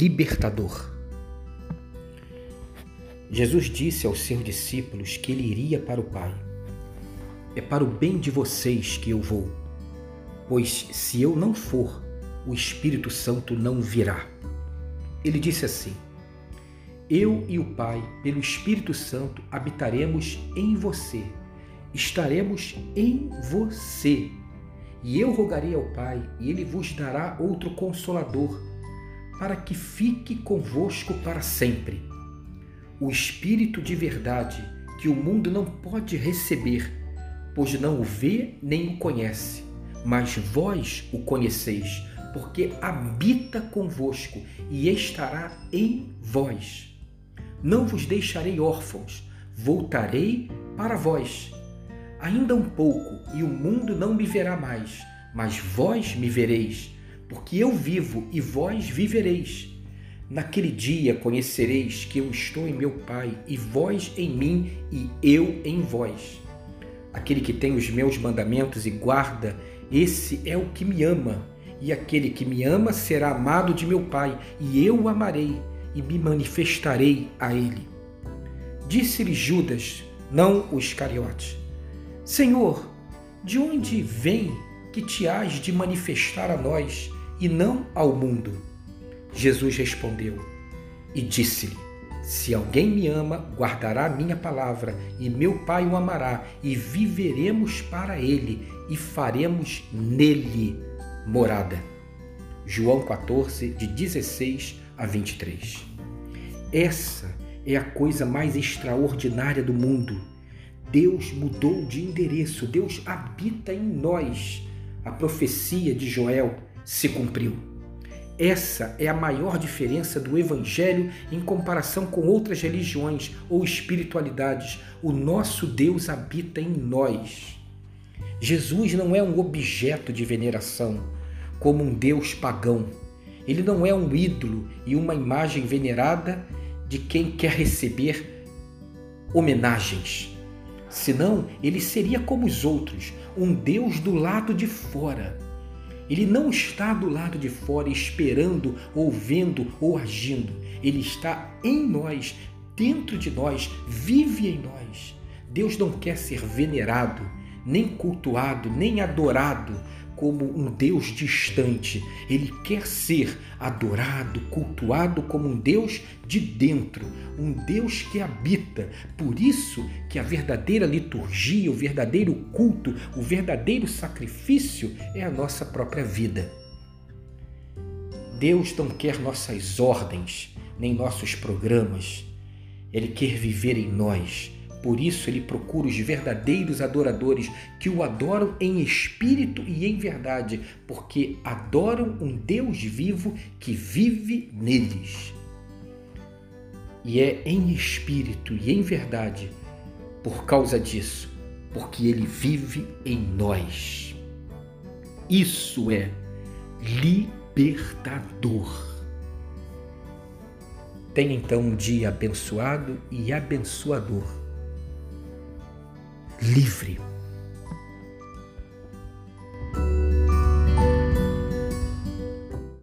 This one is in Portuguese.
libertador. Jesus disse aos seus discípulos que ele iria para o Pai. É para o bem de vocês que eu vou, pois se eu não for, o Espírito Santo não virá. Ele disse assim: Eu e o Pai, pelo Espírito Santo, habitaremos em você, estaremos em você. E eu rogarei ao Pai, e ele vos dará outro consolador, para que fique convosco para sempre. O Espírito de verdade, que o mundo não pode receber, pois não o vê nem o conhece, mas vós o conheceis porque habita convosco e estará em vós. Não vos deixarei órfãos, voltarei para vós. Ainda um pouco, e o mundo não me verá mais, mas vós me vereis, porque eu vivo e vós vivereis. Naquele dia conhecereis que eu estou em meu Pai, e vós em mim, e eu em vós. Aquele que tem os meus mandamentos e guarda, esse é o que me ama e aquele que me ama será amado de meu Pai, e eu o amarei e me manifestarei a ele. Disse-lhe Judas, não o Iscariote: Senhor, de onde vem que te hás de manifestar a nós e não ao mundo? Jesus respondeu e disse-lhe: Se alguém me ama, guardará minha palavra, e meu Pai o amará, e viveremos para ele, e faremos nele morada. João 14, de 16 a 23. Essa é a coisa mais extraordinária do mundo. Deus mudou de endereço, Deus habita em nós. A profecia de Joel se cumpriu. Essa é a maior diferença do Evangelho em comparação com outras religiões ou espiritualidades. O nosso Deus habita em nós. Jesus não é um objeto de veneração, como um deus pagão. Ele não é um ídolo e uma imagem venerada de quem quer receber homenagens. Senão, ele seria como os outros, um Deus do lado de fora. Ele não está do lado de fora esperando, ou vendo ou agindo. Ele está em nós, dentro de nós, vive em nós. Deus não quer ser venerado, nem cultuado, nem adorado como um Deus distante. Ele quer ser adorado, cultuado como um Deus de dentro, um Deus que habita. Por isso que a verdadeira liturgia, o verdadeiro culto, o verdadeiro sacrifício é a nossa própria vida. Deus não quer nossas ordens, nem nossos programas. Ele quer viver em nós por isso ele procura os verdadeiros adoradores que o adoram em espírito e em verdade, porque adoram um Deus vivo que vive neles. E é em espírito e em verdade por causa disso, porque ele vive em nós. Isso é libertador. Tenha então um dia abençoado e abençoador livre